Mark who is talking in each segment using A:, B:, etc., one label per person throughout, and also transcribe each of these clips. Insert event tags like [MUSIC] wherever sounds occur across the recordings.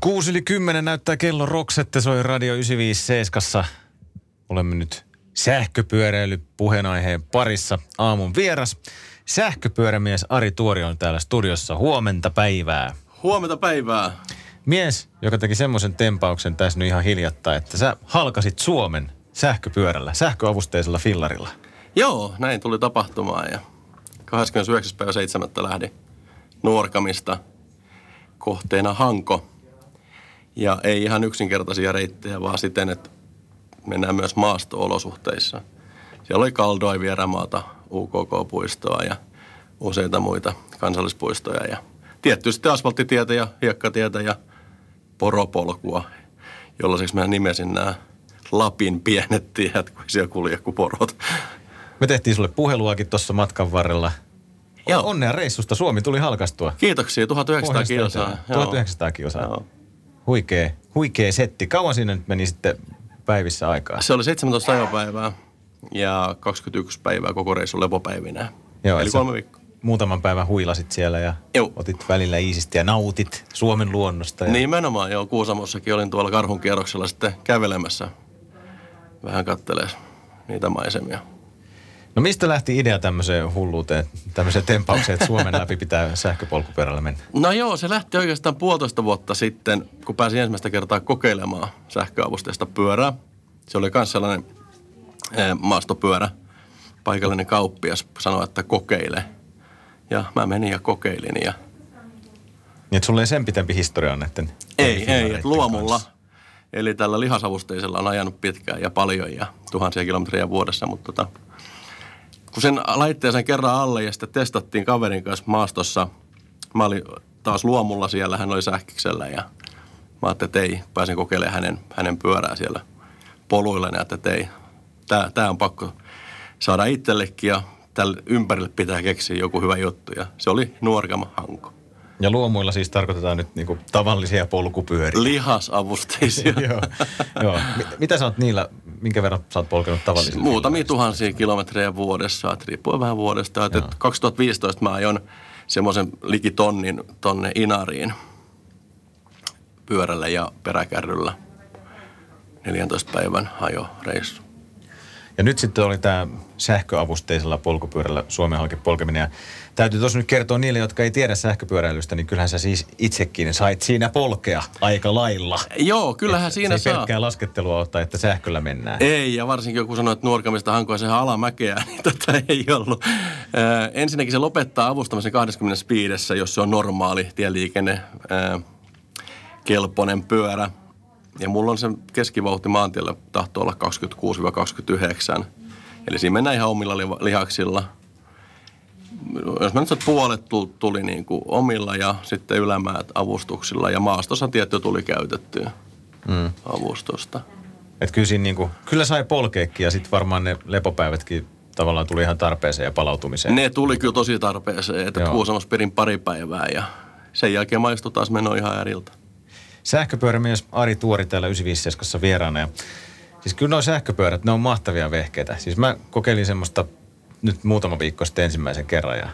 A: Kuusi yli kymmenen näyttää kello Roksette soi Radio 957. Olemme nyt sähköpyöräily puheenaiheen parissa aamun vieras. Sähköpyörämies Ari Tuori on täällä studiossa. Huomenta päivää.
B: Huomenta päivää.
A: Mies, joka teki semmoisen tempauksen tässä nyt ihan hiljattain, että sä halkasit Suomen sähköpyörällä, sähköavusteisella fillarilla.
B: Joo, näin tuli tapahtumaan ja 29. päivä 7. lähdin Nuorkamista kohteena Hanko. Ja ei ihan yksinkertaisia reittejä, vaan siten, että mennään myös maasto-olosuhteissa. Siellä oli Kaldoi, Vierämaata, UKK-puistoa ja useita muita kansallispuistoja. Ja tietty sitten asfalttitietä ja hiekkatietä ja poropolkua, jollaiseksi mä nimesin nämä Lapin pienet tiet, kun siellä kulje kuin porot.
A: Me tehtiin sulle puheluakin tuossa matkan varrella.
B: Joo.
A: Onnea reissusta. Suomi tuli halkastua.
B: Kiitoksia, 1900 kilsaa.
A: Pohjois-Etelään. 1900 kilsaa.
B: Joo.
A: Huikee, huikee setti. Kauan siinä nyt meni sitten päivissä aikaa?
B: Se oli 17 ajopäivää ja 21 päivää koko reissu lepopäivinä.
A: Joo,
B: Eli kolme viikkoa.
A: Muutaman päivän huilasit siellä ja
B: Joo.
A: otit välillä iisisti ja nautit Suomen luonnosta. Ja...
B: Nimenomaan, joo. Kuusamossakin olin tuolla karhun kierroksella sitten kävelemässä. Vähän kattelee niitä maisemia.
A: No mistä lähti idea tämmöiseen hulluuteen, tämmöiseen tempaukseen, että Suomen läpi pitää sähköpolkupyörällä mennä?
B: No joo, se lähti oikeastaan puolitoista vuotta sitten, kun pääsin ensimmäistä kertaa kokeilemaan sähköavusteista pyörää. Se oli myös sellainen eh, maastopyörä. Paikallinen kauppias sanoi, että kokeile. Ja mä menin ja kokeilin ja
A: Niin, että sulla ei sen pitempi historia näiden
B: Ei, ei, että luomulla,
A: kanssa.
B: eli tällä lihasavusteisella on ajanut pitkään ja paljon ja tuhansia kilometriä vuodessa, mutta tota, kun sen laitteen sen kerran alle ja sitten testattiin kaverin kanssa maastossa, mä olin taas luomulla siellä, hän oli sähkiksellä ja mä ajattelin, että ei, pääsen kokeilemaan hänen, hänen pyörää siellä poluilla ja että ei, tää, tää on pakko saada itsellekin ja tälle ympärille pitää keksiä joku hyvä juttu ja se oli Nuorgama Hanko.
A: Ja luomuilla siis tarkoitetaan nyt niinku tavallisia polkupyöriä.
B: Lihasavusteisia. [LAUGHS]
A: joo, joo. Mi- Mitä sä oot niillä, minkä verran sä oot polkenut tavallisilla?
B: Muutamia tuhansia kilometrejä vuodessa, että riippuen vähän vuodesta. Että 2015 mä ajoin semmoisen liki tonnin tonne Inariin pyörällä ja peräkärryllä. 14 päivän ajoreissu.
A: Ja nyt sitten oli tämä sähköavusteisella polkupyörällä Suomen halki polkeminen. Ja täytyy tuossa nyt kertoa niille, jotka ei tiedä sähköpyöräilystä, niin kyllähän sä siis itsekin sait siinä polkea aika lailla.
B: Joo, kyllähän siinä
A: se ei
B: saa.
A: pelkkää laskettelua ottaa, että sähköllä mennään.
B: Ei, ja varsinkin joku sanoi, että nuorkamista hankoa se alamäkeä, [LAUGHS] niin tätä ei ollut. Ö, ensinnäkin se lopettaa avustamisen 25, jos se on normaali tieliikenne, ö, kelpoinen pyörä. Ja mulla on se keskivauhti maantiellä tahtoo olla 26-29. Eli siinä mennään ihan omilla li- lihaksilla. Jos mä nyt puolet tuli, tuli niin kuin omilla ja sitten ylämäät avustuksilla. Ja maastossa tietty tuli käytettyä mm. avustusta.
A: Et kyllä, siinä niinku, kyllä sai polkeekin ja sitten varmaan ne lepopäivätkin tavallaan tuli ihan tarpeeseen ja palautumiseen.
B: Ne tuli kyllä tosi tarpeeseen, että. Kuusamossa perin pari päivää ja sen jälkeen maistui taas meno ihan eriltä.
A: Sähköpyörämies Ari Tuori täällä 957 vieraana. Ja, siis kyllä nuo sähköpyörät, ne on mahtavia vehkeitä. Siis mä kokeilin semmoista nyt muutama viikko sitten ensimmäisen kerran ja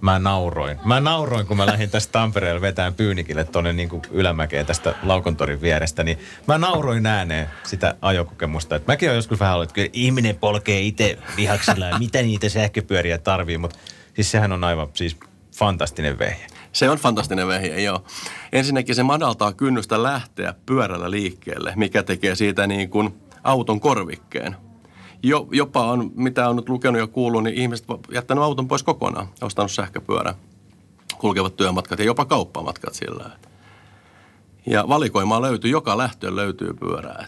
A: mä nauroin. Mä nauroin, kun mä lähdin tästä Tampereella vetään Pyynikille tuonne niin ylämäkeen tästä Laukontorin vierestä, niin mä nauroin ääneen sitä ajokokemusta. Et mäkin olen joskus vähän ollut, että kyllä ihminen polkee itse lihaksilla ja mitä niitä sähköpyöriä tarvii, mutta siis sehän on aivan siis fantastinen vehje.
B: Se on fantastinen vehje, joo. Ensinnäkin se madaltaa kynnystä lähteä pyörällä liikkeelle, mikä tekee siitä niin kuin auton korvikkeen. Jo, jopa on, mitä on nyt lukenut ja kuullut, niin ihmiset jättänyt auton pois kokonaan ostanut sähköpyörän. Kulkevat työmatkat ja jopa kauppamatkat sillä. Ja valikoimaa löytyy, joka lähtöön löytyy pyörää.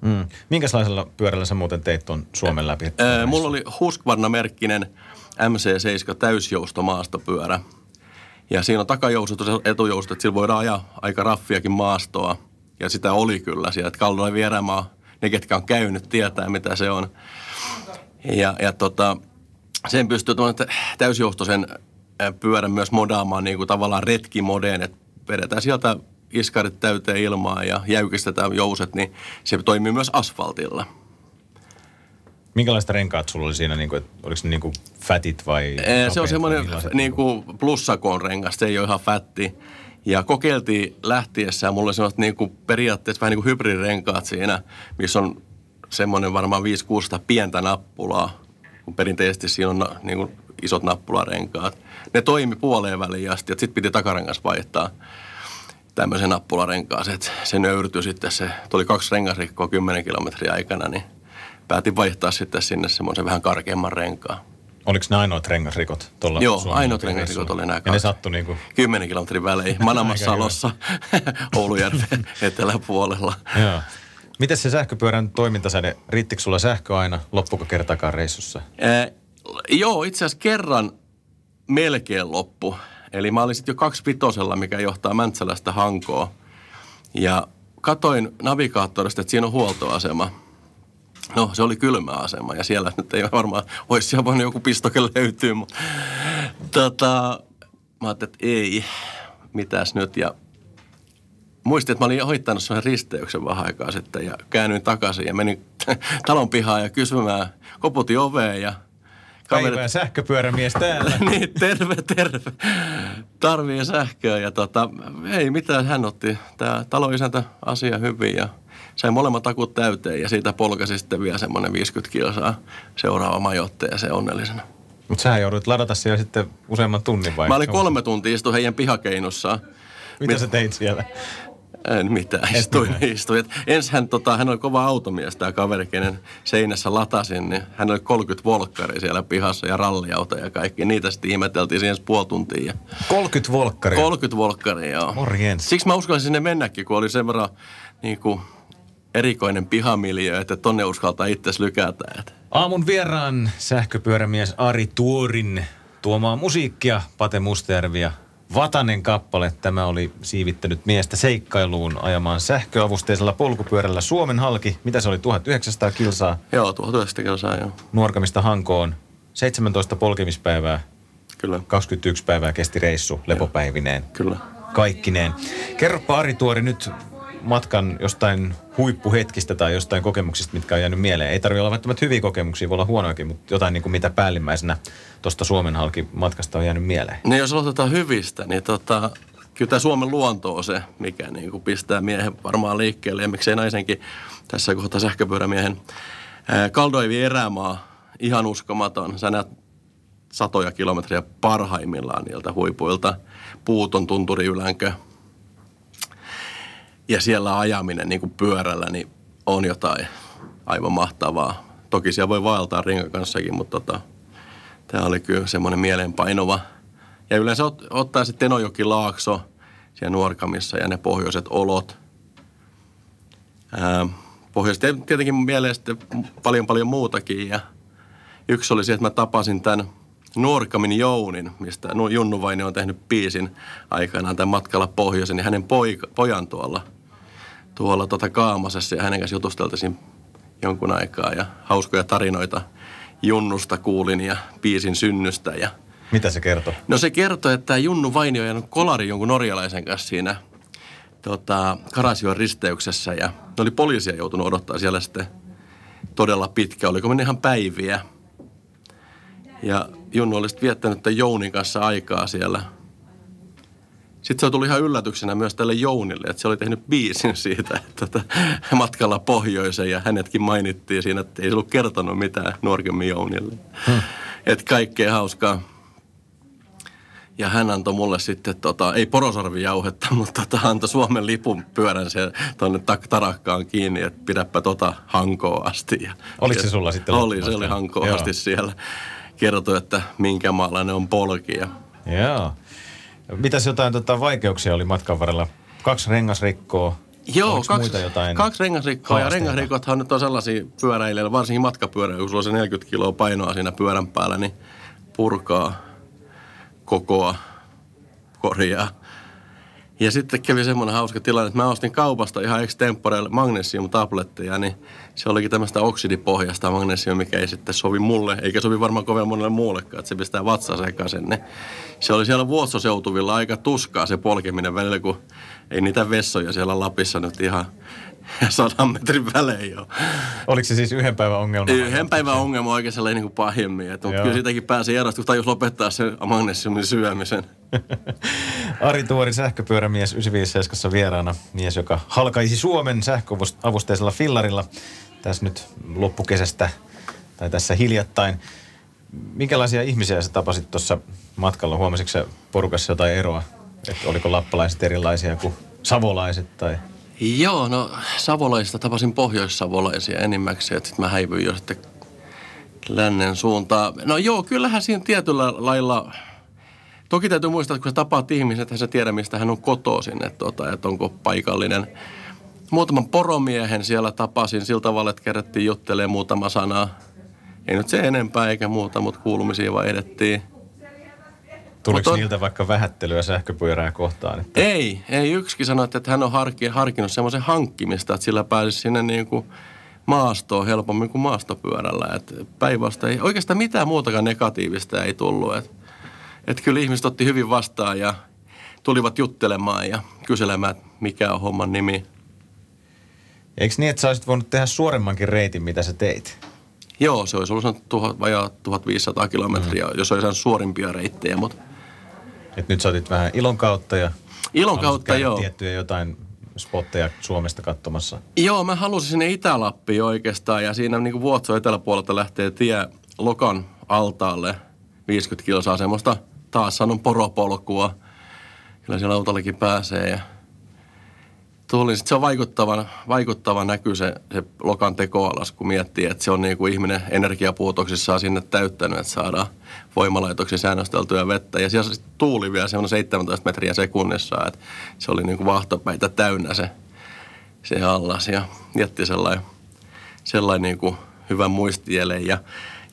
A: Mm. Minkälaisella pyörällä sä muuten teit tuon Suomen läpi?
B: Ää, mulla oli Husqvarna-merkkinen MC7 täysjousto maastopyörä. Ja siinä on takajoustot ja etujoustot, että sillä voidaan ajaa aika raffiakin maastoa. Ja sitä oli kyllä siellä. Että Kaldoi Vierämaa, ne ketkä on käynyt, tietää mitä se on. Ja, ja tota, sen pystyy täysjohtoisen pyörän myös modaamaan niin kuin tavallaan retkimodeen, että vedetään sieltä iskarit täyteen ilmaa ja jäykistetään jouset, niin se toimii myös asfaltilla.
A: Minkälaista renkaat sulla oli siinä, niin kuin, oliko ne niin kuin fätit vai?
B: Se on semmoinen niin kuin plussakoon rengas, se ei ole ihan fätti. Ja kokeiltiin lähtiessä, ja mulla oli semmoiset niin kuin periaatteessa vähän niin kuin hybridirenkaat siinä, missä on semmoinen varmaan 5-600 pientä nappulaa, kun perinteisesti siinä on niin kuin isot nappularenkaat. Ne toimi puoleen väliin asti, ja sitten piti takarengas vaihtaa tämmöisen nappularenkaaseen. Se nöyrtyi sitten, se tuli kaksi rengasrikkoa 10 kilometriä aikana, niin päätin vaihtaa sitten sinne semmoisen vähän karkeamman renkaan.
A: Oliko ne ainoat rengasrikot tuolla
B: Joo, Suomen ainoat rengasrikot oli nämä
A: Ja ne sattui niin kuin...
B: 10 kilometrin välein [LAUGHS] Manamassalossa Oulujärven [LAUGHS] eteläpuolella.
A: Joo. Miten se sähköpyörän toimintasäde, riittikö sulla sähkö aina, loppuko kertakaan reissussa?
B: Ee, joo, itse asiassa kerran melkein loppu. Eli mä olin sitten jo kaksi vitosella, mikä johtaa Mäntsälästä Hankoon. Ja katoin navigaattorista, että siinä on huoltoasema. No, se oli kylmä asema ja siellä nyt ei varmaan, olisi siellä voinut joku pistoke löytyä, mutta tota, mä ajattelin, että ei, mitäs nyt. Ja muistin, että mä olin ohittanut sen risteyksen vähän aikaa sitten ja käännyin takaisin ja menin [LAUGHS] talon pihaan ja kysymään, koputin oveen ja
A: Kaverit... Päivää sähköpyörämies täällä. [LAUGHS]
B: niin, terve, terve. Tarvii sähköä ja tota, ei mitään, hän otti tämä taloisäntä asia hyvin ja sai molemmat akut täyteen ja siitä polkasi sitten vielä semmoinen 50 kilsaa seuraava majoitte ja se onnellisena.
A: Mutta sä joudut ladata siellä sitten useamman tunnin vai?
B: Mä olin kolme tuntia istu heidän pihakeinossa.
A: Mitä Mit... sä teit siellä?
B: En mitään, istuin. istuin. Ensin hän, tota, hän oli kova automies, tämä kaveri, kenen seinässä latasin, niin hän oli 30 volkkaria siellä pihassa ja ralliautoja ja kaikki. Niitä sitten ihmeteltiin siihen puoli tuntia.
A: 30 volkkaria?
B: 30 volkkaria, joo.
A: Morjens.
B: Siksi mä uskalsin sinne mennäkin, kun oli sen verran niin kuin, erikoinen pihamiljö, että tonne uskaltaa itse lykätä.
A: Aamun vieraan sähköpyörämies Ari Tuorin tuomaan musiikkia Pate Mustajärvi ja Vatanen kappale. Tämä oli siivittänyt miestä seikkailuun ajamaan sähköavusteisella polkupyörällä Suomen halki. Mitä se oli, 1900 kilsaa?
B: Joo, 1900 kilsaa, joo.
A: Nuorkamista Hankoon. 17 polkemispäivää.
B: Kyllä.
A: 21 päivää kesti reissu lepopäivineen.
B: Kyllä.
A: Kaikkineen. Kerropa Ari Tuori nyt matkan jostain huippuhetkistä tai jostain kokemuksista, mitkä on jäänyt mieleen. Ei tarvitse olla välttämättä hyviä kokemuksia, voi olla huonoakin, mutta jotain niin kuin mitä päällimmäisenä tuosta Suomen halki matkasta on jäänyt mieleen.
B: Niin jos aloitetaan hyvistä, niin tota, kyllä tämä Suomen luonto on se, mikä niin kuin pistää miehen varmaan liikkeelle ja miksei naisenkin tässä kohtaa sähköpyörämiehen. Kaldoivi erämaa, ihan uskomaton. Sä näet satoja kilometriä parhaimmillaan niiltä huipuilta. Puuton tunturiylänkö, ja siellä ajaminen niin kuin pyörällä niin on jotain aivan mahtavaa. Toki siellä voi vaeltaa ringan kanssakin, mutta tota, tämä oli kyllä semmoinen mieleenpainova. Ja yleensä ot, ottaa sitten Tenojoki Laakso siellä Nuorkamissa ja ne pohjoiset olot. Pohjoiset tietenkin mieleen paljon paljon muutakin ja yksi oli se, että mä tapasin tämän Nuorkamin Jounin, mistä Junnu Vaini on tehnyt piisin aikanaan tämän matkalla pohjoisen, niin hänen poika, pojan tuolla – tuolla tota Kaamasessa ja hänen kanssa jutusteltiin jonkun aikaa ja hauskoja tarinoita Junnusta kuulin ja piisin synnystä. Ja
A: Mitä se kertoo?
B: No se kertoo, että Junnu Vainio on jäänyt kolari jonkun norjalaisen kanssa siinä tota, Karasion risteyksessä ja ne oli poliisia joutunut odottaa siellä sitten todella pitkä. Oliko mennyt ihan päiviä. Ja Junnu olisi viettänyt Jounin kanssa aikaa siellä – sitten se tuli ihan yllätyksenä myös tälle Jounille, että se oli tehnyt biisin siitä että matkalla pohjoiseen ja hänetkin mainittiin siinä, että ei se ollut kertonut mitään nuorkemmin Jounille. Hmm. Että kaikkea hauskaa. Ja hän antoi mulle sitten, tota, ei porosarvijauhetta, mutta tota, antoi Suomen lipun pyörän se tuonne tarakkaan kiinni, että pidäpä tota Hankoa asti. Ja,
A: Oliko se sulla sitten
B: Oli, se oli Hankoa asti siellä. Kertoi, että minkä maalainen on polki. Ja...
A: Joo. Mitäs jotain tota, vaikeuksia oli matkan varrella? Kaksi rengasrikkoa.
B: Joo, kaksi, jotain kaksi rengasrikkoa. Ja rengasrikothan nyt on sellaisia pyöräilijöitä, varsinkin matkapyörä, kun sulla on se 40 kiloa painoa siinä pyörän päällä, niin purkaa kokoa, korjaa. Ja sitten kävi semmoinen hauska tilanne, että mä ostin kaupasta ihan extemporelle magnesium-tabletteja, niin se olikin tämmöistä oksidipohjasta magnesium, mikä ei sitten sovi mulle, eikä sovi varmaan kovin monelle muullekaan, että se pistää vatsa sekaisin. Se oli siellä vuotsoseutuvilla aika tuskaa se polkeminen välillä, kun ei niitä vessoja siellä Lapissa nyt ihan [LAUGHS] sadan metrin välein jo.
A: Oliko se siis yhden päivän ongelma?
B: Yhden päivän ongelma oikein sellainen niin kuin pahemmin. Että, mutta kyllä siitäkin pääsi erosta, kun tajus lopettaa sen magnesiumin syömisen. [LAUGHS]
A: Ari Tuori, sähköpyörämies 957 vieraana. Mies, joka halkaisi Suomen sähköavusteisella fillarilla tässä nyt loppukesästä tai tässä hiljattain. Minkälaisia ihmisiä sä tapasit tuossa matkalla? Huomasitko porukassa jotain eroa? Että oliko lappalaiset erilaisia kuin savolaiset tai...
B: Joo, no savolaisista tapasin pohjoissavolaisia enimmäkseen, että sitten mä häivyin jo sitten lännen suuntaan. No joo, kyllähän siinä tietyllä lailla, toki täytyy muistaa, että kun sä tapaat ihmisen, että sä tiedä, mistä hän on kotoisin, että, tota, että onko paikallinen. Muutaman poromiehen siellä tapasin sillä tavalla, että kerättiin juttelemaan muutama sana. Ei nyt se enempää eikä muuta, mutta kuulumisia vaan edettiin –
A: Tuliko on... niiltä vaikka vähättelyä sähköpyörää kohtaan?
B: Että... Ei, ei yksikin sano, että hän on harki, harkinnut semmoisen hankkimista, että sillä pääsisi sinne niin kuin maastoon helpommin kuin maastopyörällä. Että päinvastoin ei oikeastaan mitään muutakaan negatiivista ei tullut. Että, että kyllä ihmiset otti hyvin vastaan ja tulivat juttelemaan ja kyselemään, mikä on homman nimi.
A: Eikö niin, että sä olisit voinut tehdä suoremmankin reitin, mitä sä teit?
B: Joo, se olisi ollut tuhat, vajaa 1500 kilometriä, mm. jos olisi suorimpia reittejä, mutta
A: et nyt sä otit vähän ilon kautta ja
B: ilon kautta, joo.
A: tiettyjä jotain spotteja Suomesta katsomassa.
B: Joo, mä halusin sinne Itä-Lappiin oikeastaan ja siinä niin Vuotso eteläpuolelta lähtee tie Lokan altaalle 50 kilsaa semmoista taas sanon poropolkua. Kyllä siellä autollakin pääsee ja tuli. Sitten se on vaikuttava, vaikuttava näky se, se lokan tekoalas, kun miettii, että se on niin kuin ihminen energiapuutoksissaan sinne täyttänyt, että saadaan voimalaitoksen säännösteltyä vettä. Ja siellä tuuli vielä semmoinen 17 metriä sekunnissa, että se oli niin kuin vahtopäitä täynnä se, se allas ja jätti sellainen, sellainen niin kuin hyvän muistiele. Ja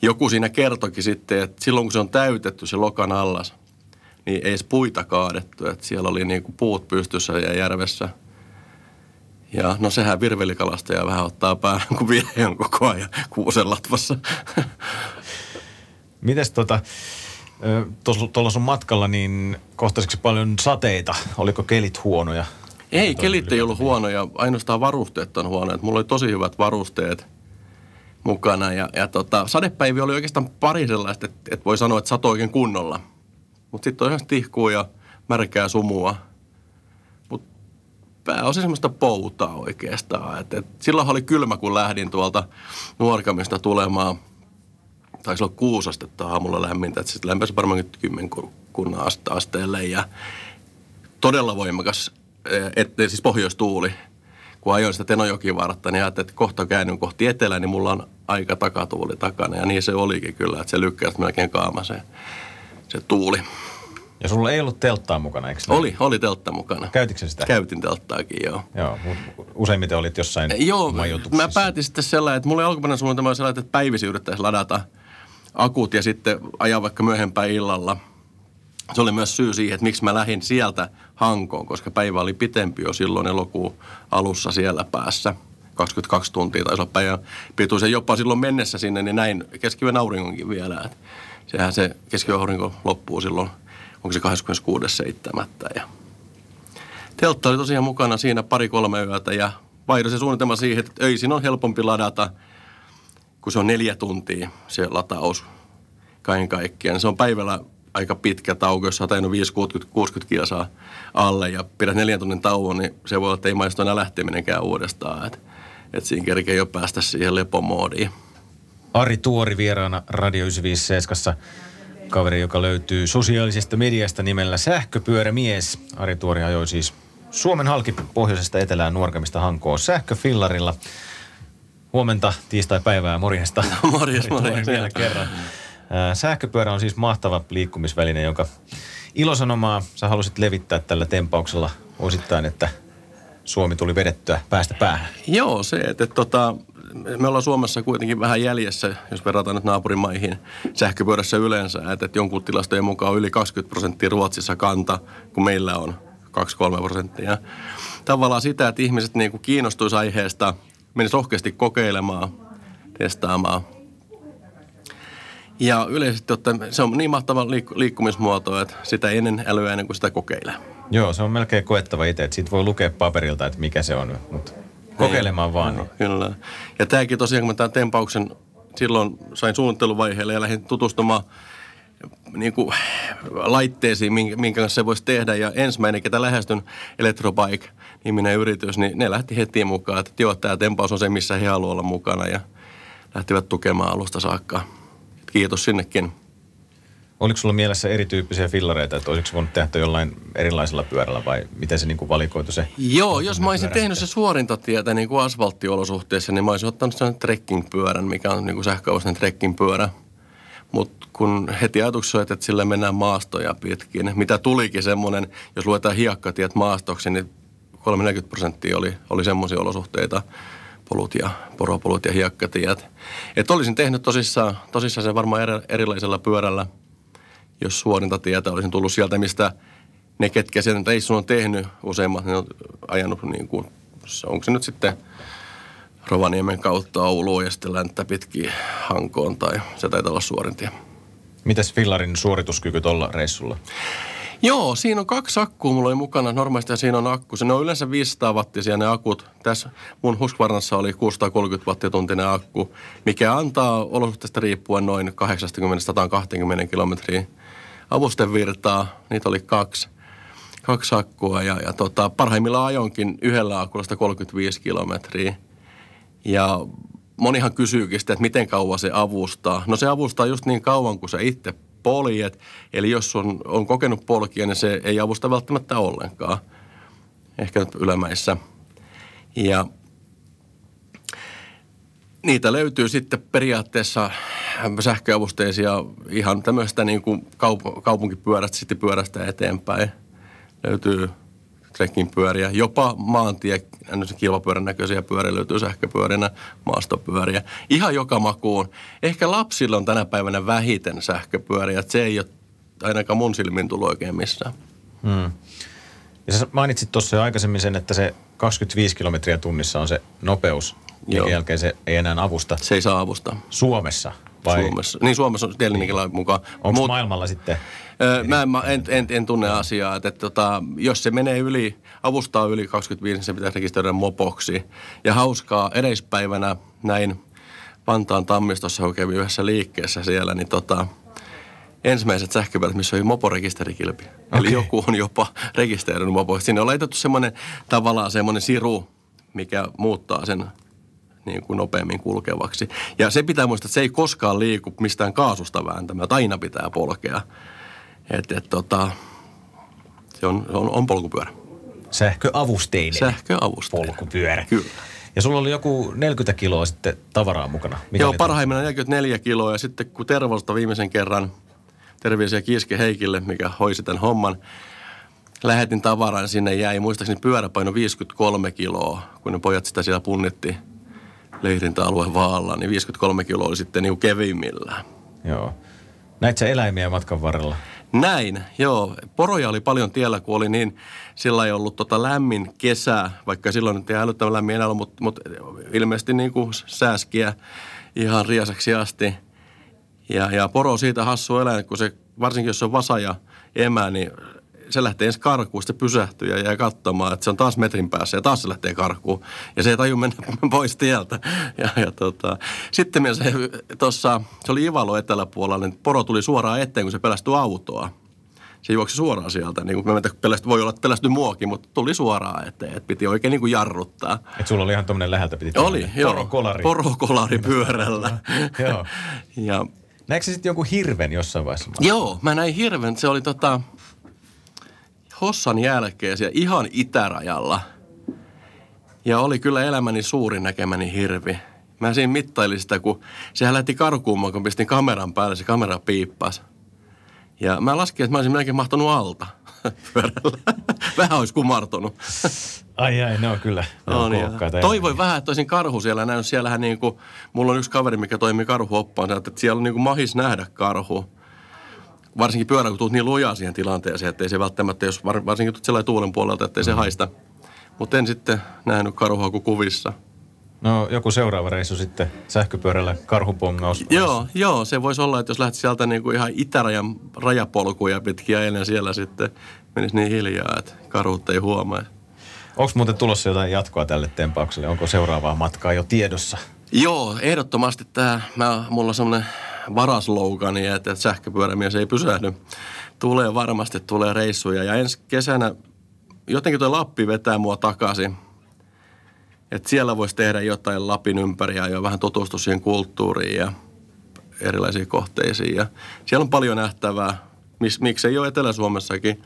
B: joku siinä kertokin sitten, että silloin kun se on täytetty se lokan allas, niin ei edes puita kaadettu, että siellä oli niin kuin puut pystyssä ja järvessä – ja no sehän virvelikalastaja vähän ottaa päähän, kun vie on koko ajan kuusen latvassa. [LAUGHS]
A: Mites tota, tuolla sun matkalla, niin kohtasitko paljon sateita? Oliko kelit huonoja?
B: Ei, kelit ei ollut huonoja. Ainoastaan varusteet on huonoja. Mulla oli tosi hyvät varusteet mukana. Ja, ja tota, sadepäivi oli oikeastaan pari sellaista, että, että voi sanoa, että satoi oikein kunnolla. Mutta sitten on ihan tihkuu ja märkää sumua – pääosin semmoista poutaa oikeastaan. Et, et silloin oli kylmä, kun lähdin tuolta nuorkamista tulemaan. Taisi olla kuusi astetta aamulla lämmintä, että sitten lämpöisi varmaan kymmenkunnan asteelle ja todella voimakas, et, siis pohjoistuuli. Kun ajoin sitä Tenojokivartta, niin ajattelin, että kohta käännyn kohti etelää, niin mulla on aika takatuuli takana. Ja niin se olikin kyllä, että se lykkäsi melkein kaama se, se tuuli.
A: Ja sulla ei ollut telttaa mukana, eikö
B: Oli, oli teltta mukana.
A: Käytitkö sitä?
B: Käytin telttaakin, joo.
A: Joo, useimmiten olit jossain
B: Joo, mä päätin sitten sellainen, että mulla oli alkuperäinen suunnitelma sellainen, että päivisin yrittäisi ladata akut ja sitten ajaa vaikka myöhempään illalla. Se oli myös syy siihen, että miksi mä lähdin sieltä Hankoon, koska päivä oli pitempi jo silloin elokuun alussa siellä päässä. 22 tuntia taisi olla päivän pituus. Ja jopa silloin mennessä sinne, niin näin keskivän auringonkin vielä. sehän se keskivän aurinko loppuu silloin onko se 26.7. Ja teltta oli tosiaan mukana siinä pari-kolme yötä ja vaihdoin se suunnitelma siihen, että öisin on helpompi ladata, kun se on neljä tuntia se lataus kaiken kaikkiaan. Se on päivällä aika pitkä tauko, jos olet 5-60 kilsaa alle ja pidät neljän tunnin tauon, niin se voi olla, että ei maistu enää lähteminenkään uudestaan. Että et siinä kerkee jo päästä siihen lepomoodiin.
A: Ari Tuori vieraana Radio 957 kaveri, joka löytyy sosiaalisesta mediasta nimellä Sähköpyörämies. Ari Tuori ajoi siis Suomen halki pohjoisesta etelään nuorkamista Hankoon sähköfillarilla. Huomenta, tiistai-päivää, morjesta. [LAUGHS]
B: Morjes, morjes.
A: Vielä kerran. Sähköpyörä on siis mahtava liikkumisväline, jonka ilosanomaa sä halusit levittää tällä tempauksella osittain, että Suomi tuli vedettyä päästä päähän.
B: Joo, se, että, että tota, me ollaan Suomessa kuitenkin vähän jäljessä, jos verrataan nyt naapurimaihin sähköpyörässä yleensä, että, että jonkun tilastojen mukaan yli 20 prosenttia Ruotsissa kanta, kun meillä on 2-3 prosenttia. Tavallaan sitä, että ihmiset niin kiinnostuisi aiheesta, menisivät rohkeasti kokeilemaan, testaamaan. Ja yleisesti ottaen se on niin mahtava liik- liikkumismuoto, että sitä ennen älyä ennen kuin sitä kokeilee.
A: Joo, se on melkein koettava itse, että siitä voi lukea paperilta, että mikä se on, mutta kokeilemaan vaan. Niin.
B: Kyllä. Ja tämäkin tosiaan, kun mä tämän tempauksen silloin sain suunnitteluvaiheelle ja lähdin tutustumaan niin kuin, laitteisiin, minkä kanssa se voisi tehdä. Ja ensimmäinen, ketä lähestyn, Electrobike, niminen yritys, niin ne lähti heti mukaan, että joo, tämä tempaus on se, missä he haluavat olla mukana ja lähtivät tukemaan alusta saakka. Kiitos sinnekin.
A: Oliko sulla mielessä erityyppisiä fillareita, että olisiko voinut tehdä jollain erilaisella pyörällä vai miten se niin kuin valikoitu se?
B: Joo, jos mä olisin tehnyt se suorintatietä niin kuin asfalttiolosuhteissa, niin mä olisin ottanut sen trekking-pyörän, mikä on niin kuin trekking-pyörä. Mutta kun heti ajatuksessa että sillä mennään maastoja pitkin, mitä tulikin semmoinen, jos luetaan hiekkatiet maastoksi, niin 30 prosenttia oli, oli semmoisia olosuhteita, polut ja poropolut ja hiekkatiet. Että olisin tehnyt tosissaan, tosissaan sen varmaan eri, erilaisella pyörällä – jos suorinta tietä olisin tullut sieltä, mistä ne, ketkä sen reissun on tehnyt, useimmat ne on ajanut niin kuin, onko se nyt sitten Rovaniemen kautta Ouluun ja sitten länttä pitkin Hankoon tai se taitaa olla suorintia.
A: Mitäs Fillarin suorituskyky tuolla reissulla?
B: Joo, siinä on kaksi akkua mulla oli mukana. Normaalisti siinä on akku. Se on yleensä 500 wattisia ne akut. Tässä mun Husqvarnassa oli 630 wattia tuntinen akku, mikä antaa olosuhteista riippuen noin 80-120 kilometriä avustevirtaa, niitä oli kaksi, kaksi akkua ja, ja tota, parhaimmillaan ajonkin yhdellä akulla 35 kilometriä. Ja monihan kysyykin sitä, että miten kauan se avustaa. No se avustaa just niin kauan kuin se itse poljet. Eli jos on, on kokenut polkia, niin se ei avusta välttämättä ollenkaan. Ehkä nyt ylämäissä. Ja niitä löytyy sitten periaatteessa sähköavusteisia ihan tämmöistä niin kuin kaup- kaupunkipyörästä, sitten pyörästä eteenpäin. Löytyy pyöriä, jopa maantie, kilpapyörän näköisiä pyöriä löytyy sähköpyörinä, maastopyöriä. Ihan joka makuun. Ehkä lapsilla on tänä päivänä vähiten sähköpyöriä, että se ei ole ainakaan mun silmin tullut oikein missään. Hmm.
A: Ja sä mainitsit tuossa jo aikaisemmin sen, että se 25 kilometriä tunnissa on se nopeus, minkä jälkeen se ei enää avusta.
B: Se ei saa avustaa.
A: Suomessa?
B: Vai? Suomessa. Niin Suomessa on Delninkin niin. mukaan.
A: Onko Mut, maailmalla sitten?
B: Öö, mä, mä en, en, en, tunne asiaa, että, että tota, jos se menee yli, avustaa yli 25, niin se pitäisi rekisteröidä mopoksi. Ja hauskaa edespäivänä näin Vantaan tammistossa, kun yhdessä liikkeessä siellä, niin tota, ensimmäiset sähköpyörät, missä oli moporekisterikilpi. Okay. Eli joku on jopa rekisteröinyt mopo. Sinne on laitettu semmoinen tavallaan semmoinen siru, mikä muuttaa sen niin kuin nopeammin kulkevaksi. Ja se pitää muistaa, että se ei koskaan liiku mistään kaasusta vääntämään, että aina pitää polkea. Et, et, tota, se on, on, on polkupyörä.
A: Sähköavusteinen.
B: Sähköavusteinen.
A: Polkupyörä. Kyllä. Ja sulla oli joku 40 kiloa sitten tavaraa mukana.
B: Mikä Joo, parhaimmillaan 44 kiloa. Ja sitten kun Tervosta viimeisen kerran, terveisiä Kiiske Heikille, mikä hoisi tämän homman, lähetin tavaran sinne jäi muistaakseni pyöräpaino 53 kiloa, kun ne pojat sitä siellä punnitti leirintäalue vaalla, niin 53 kiloa oli sitten niin kevimmillään.
A: Joo. Näit sä eläimiä matkan varrella?
B: Näin, joo. Poroja oli paljon tiellä, kun oli niin, sillä ei ollut tota lämmin kesä, vaikka silloin nyt ei älyttömän lämmin enää ollut, mutta, mutta ilmeisesti niin kuin sääskiä ihan riasaksi asti. Ja, ja poro siitä hassu eläin, kun se, varsinkin jos se on vasa ja emä, niin se lähtee ensin karkuun, sitten pysähtyy ja jää katsomaan, että se on taas metrin päässä ja taas se lähtee karkuun. Ja se ei taju mennä [LAUGHS] pois tieltä. Ja, ja tota, sitten se, tossa, se oli Ivalo eteläpuolella, niin poro tuli suoraan eteen, kun se pelästyi autoa. Se juoksi suoraan sieltä. Niin kuin pelästy, voi olla, että pelästyi muokin, mutta tuli suoraan eteen. Että piti oikein niin kuin jarruttaa.
A: Et sulla oli ihan tuommoinen läheltä piti
B: Oli, joo. Porokolari. Porokolari pyörällä.
A: joo. Ja, Näetkö sitten jonkun hirven jossain vaiheessa?
B: Joo, mä näin hirven. Se oli tota, Hossan jälkeen siellä ihan itärajalla. Ja oli kyllä elämäni suurin näkemäni hirvi. Mä siinä mittailin sitä, kun sehän lähti karkuumaan, kun pistin kameran päälle, se kamera piippasi. Ja mä laskin, että mä olisin melkein mahtunut alta [LAUGHS] pyörällä. vähän olisi kumartunut.
A: ai ai, ne on kyllä. Ne on
B: niin. Toivoin vähän, että olisin karhu siellä näin. Siellähän niin kuin, mulla on yksi kaveri, mikä toimii karhuoppaan, että siellä on niin kuin mahis nähdä karhu varsinkin pyörä, kun tulet niin lujaa siihen tilanteeseen, että ei se välttämättä, jos var, varsinkin tulet sellainen tuulen puolelta, että ei se mm. haista. Mutta en sitten nähnyt karhua kuin kuvissa.
A: No joku seuraava reissu sitten sähköpyörällä karhupongaus.
B: Joo, joo, se voisi olla, että jos lähti sieltä niin kuin ihan itärajan rajapolkuja pitkiä ennen siellä sitten menisi niin hiljaa, että karhut ei huomaa.
A: Onko muuten tulossa jotain jatkoa tälle tempaukselle? Onko seuraavaa matkaa jo tiedossa?
B: Joo, ehdottomasti tämä, mä, mulla on semmoinen varaslougani, että sähköpyörämies ei pysähdy. Tulee varmasti, tulee reissuja ja ensi kesänä jotenkin tuo Lappi vetää mua takaisin. Että siellä voisi tehdä jotain Lapin ympäri ja vähän tutustua siihen kulttuuriin ja erilaisiin kohteisiin. Ja siellä on paljon nähtävää, Mis, miksei ole Etelä-Suomessakin,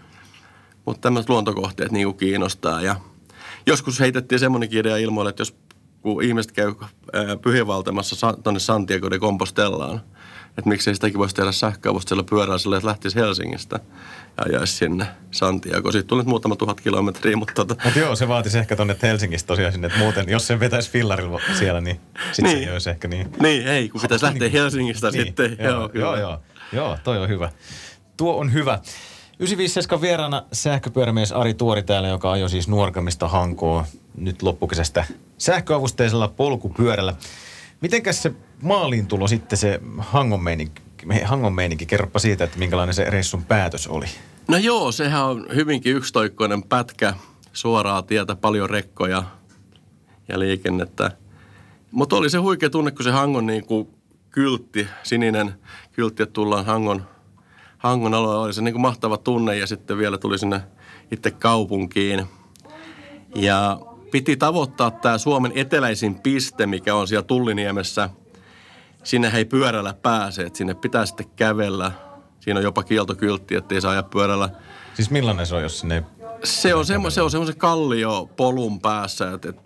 B: mutta tämmöiset luontokohteet niin kuin kiinnostaa. Ja joskus heitettiin semmoinenkin idea ilmoille, että jos kun ihmiset käy pyhiinvaltamassa tuonne Santiago de Compostellaan, että miksei sitäkin voisi tehdä pyörällä sille, että lähtisi Helsingistä ja ajaisi sinne Santiago. Siitä tuli nyt muutama tuhat kilometriä, mutta tota...
A: Mut joo, se vaatisi ehkä tuonne Helsingistä tosiaan sinne, että muuten, jos se vetäisi fillarilla siellä, niin sitten niin. se olisi ehkä niin.
B: Niin, ei, kun pitäisi lähteä niin. Helsingistä niin. sitten.
A: Joo, joo, joo, joo, joo, toi on hyvä. Tuo on hyvä. 957 vieraana sähköpyörämies Ari Tuori täällä, joka ajoi siis nuorkamista Hankoa nyt loppukesästä sähköavusteisella polkupyörällä. Mitenkäs se maaliin tulo sitten se Hangon meininki, Hangon meininki? Kerropa siitä, että minkälainen se reissun päätös oli.
B: No joo, sehän on hyvinkin yksitoikkoinen pätkä, suoraa tietä, paljon rekkoja ja liikennettä. Mutta oli se huikea tunne, kun se Hangon niin kuin kyltti, sininen kyltti, että tullaan Hangon Hangon alueella oli se niin kuin mahtava tunne ja sitten vielä tuli sinne itse kaupunkiin. Ja piti tavoittaa tämä Suomen eteläisin piste, mikä on siellä Tulliniemessä. Sinne ei pyörällä pääse, että sinne pitää sitten kävellä. Siinä on jopa kieltokyltti, ettei saa ajaa pyörällä.
A: Siis millainen se on, jos sinne
B: se on, semmo, se on semmoisen kallio polun päässä, että, että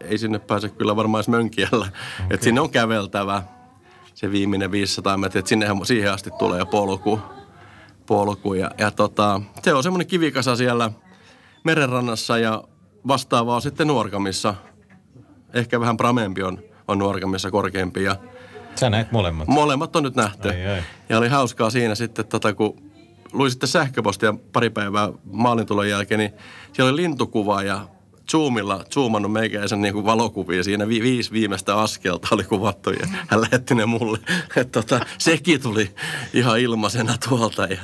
B: ei sinne pääse kyllä varmaan edes mönkiällä. Okay. Että sinne on käveltävä se viimeinen 500 metriä, että sinne siihen asti tulee jo polku. polku. Ja, ja tota, se on semmoinen kivikasa siellä merenrannassa ja vastaavaa on sitten nuorkamissa. Ehkä vähän pramempi on, on nuorkamissa korkeampi. Ja
A: Sä näit molemmat?
B: Molemmat on nyt nähty. Ai, ai. Ja oli hauskaa siinä sitten, tota, kun luin sitten sähköpostia pari päivää maalintulon jälkeen, niin siellä oli lintukuva ja Zoomilla zoomannut meikäisen niin kuin valokuvia. Siinä vi- viisi viimeistä askelta oli kuvattu ja hän lähetti ne mulle. [LAUGHS] että tota, sekin tuli ihan ilmaisena tuolta. Ja,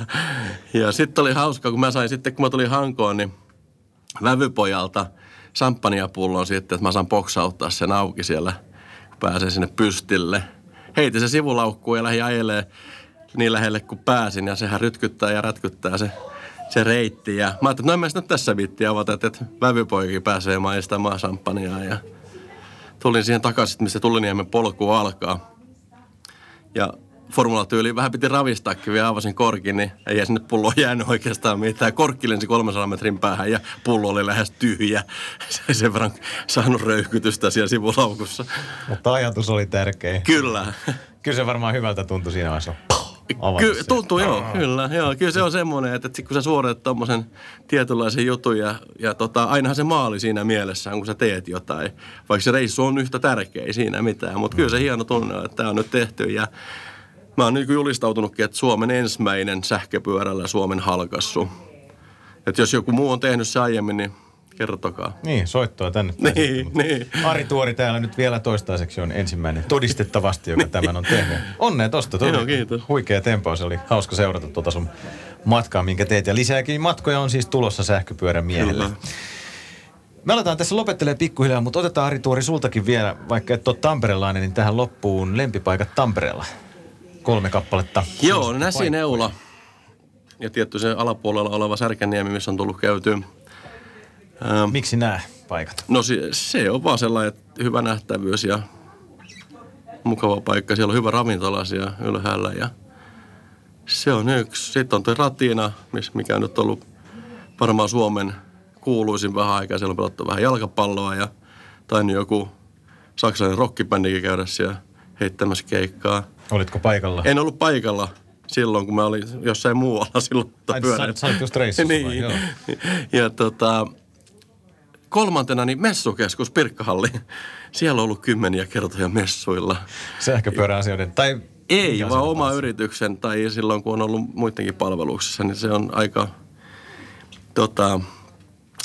B: ja sitten oli hauskaa, kun mä sain sitten, kun mä tulin Hankoon, niin vävypojalta samppaniapullon sitten, että mä saan boksauttaa sen auki siellä, kun pääsee sinne pystille. Heitin se sivulaukkuun ja lähdin ajelee niin lähelle kuin pääsin ja sehän rytkyttää ja rätkyttää se se reitti. Ja mä ajattelin, että no en mä tässä viitti avata, että, että vävypoikin pääsee maistamaan samppania. Ja tulin siihen takaisin, missä Tulliniemen polku alkaa. Ja formulatyyli vähän piti ravistaakin, vielä avasin korkin, niin ei sinne pullo jäänyt oikeastaan mitään. Korkki lensi 300 metrin päähän ja pullo oli lähes tyhjä. Se [LAUGHS] sen verran saanut röykytystä siellä sivulaukussa.
A: Mutta ajatus oli tärkeä.
B: Kyllä.
A: Kyllä se varmaan hyvältä tuntui siinä vaiheessa.
B: Ky- tuntuu, joo, kyllä. Joo, kyllä se on semmoinen, että, että kun sä suoritat tuommoisen tietynlaisen jutun ja, ja tota, ainahan se maali siinä mielessä kun sä teet jotain. Vaikka se reissu on yhtä tärkeä, ei siinä mitään. Mutta kyllä se hieno tunne on, että tämä on nyt tehty ja mä oon niin julistautunutkin, että Suomen ensimmäinen sähköpyörällä Suomen halkassu. Että jos joku muu on tehnyt se aiemmin, niin Kertokaa.
A: Niin, soittoa tänne.
B: Niin, [LAUGHS] niin.
A: Ari Tuori täällä nyt vielä toistaiseksi on ensimmäinen todistettavasti, joka tämän on tehnyt. Onnea tosta.
B: Joo, kiitos.
A: Huikea tempo. Se oli hauska seurata tuota sun matkaa, minkä teet. Ja lisääkin matkoja on siis tulossa sähköpyörän miehelle. Kyllä. Me aletaan tässä lopettelee pikkuhiljaa, mutta otetaan Ari Tuori sultakin vielä, vaikka et ole tamperelainen, niin tähän loppuun lempipaikat Tampereella. Kolme kappaletta.
B: Joo, Näsineula. Ja tietty se alapuolella oleva Särkänniemi, missä on tullut käytyä
A: Ähm, Miksi nämä paikat?
B: No se, se on vaan sellainen, että hyvä nähtävyys ja mukava paikka. Siellä on hyvä ravintola siellä ylhäällä ja se on yksi. Sitten on tuo Ratina, mikä on nyt ollut varmaan Suomen kuuluisin vähän aikaa. Siellä on pelattu vähän jalkapalloa ja tai joku saksalainen rockibändikin käydä siellä heittämässä keikkaa.
A: Olitko paikalla?
B: En ollut paikalla silloin, kun mä olin jossain muualla [LAUGHS] silloin.
A: Ai, sä, sä olit just reissussa [LAUGHS]
B: niin. vai? Joo. Ja tota, kolmantena niin messukeskus Pirkkahalli. Siellä on ollut kymmeniä kertoja messuilla.
A: Sähköpyöräasioiden tai
B: Ei, vaan oma
A: tapaus?
B: yrityksen tai silloin kun on ollut muidenkin palveluksessa, niin se on aika tota,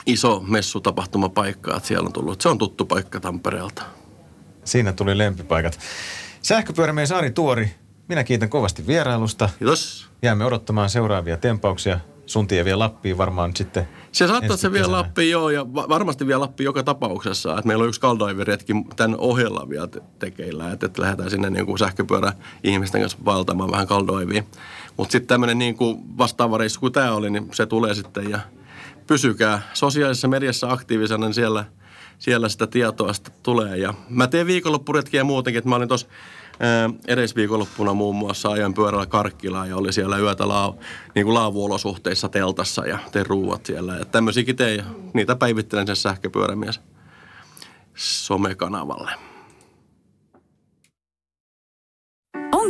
B: iso messutapahtumapaikka, että siellä on tullut. Se on tuttu paikka Tampereelta.
A: Siinä tuli lempipaikat. Sähköpyörämies Ari Tuori, minä kiitän kovasti vierailusta.
B: Kiitos.
A: Jäämme odottamaan seuraavia tempauksia. Sun tie vie Lappiin varmaan sitten.
B: Se saattaa, se vie
A: kesänä.
B: Lappiin, joo, ja va- varmasti vie Lappiin joka tapauksessa. Että meillä on yksi kaldaiviretki tämän ohella vielä te- tekeillä, että, että lähdetään sinne niin kuin sähköpyörä ihmisten kanssa vaeltamaan vähän kaldoivia. Mutta sitten tämmöinen niin kuin vastaava reissu kuin tämä oli, niin se tulee sitten ja pysykää sosiaalisessa mediassa aktiivisena, niin siellä, siellä sitä tietoa sitten tulee. Ja mä teen viikonloppuretkiä muutenkin, että mä olin tuossa edesviikonloppuna muun muassa ajan pyörällä Karkkilaan ja oli siellä yötä laa, niin kuin laavuolosuhteissa teltassa ja tein ruuat siellä. Ja tämmöisiäkin tein niitä päivittelen sen sähköpyörämies somekanavalle.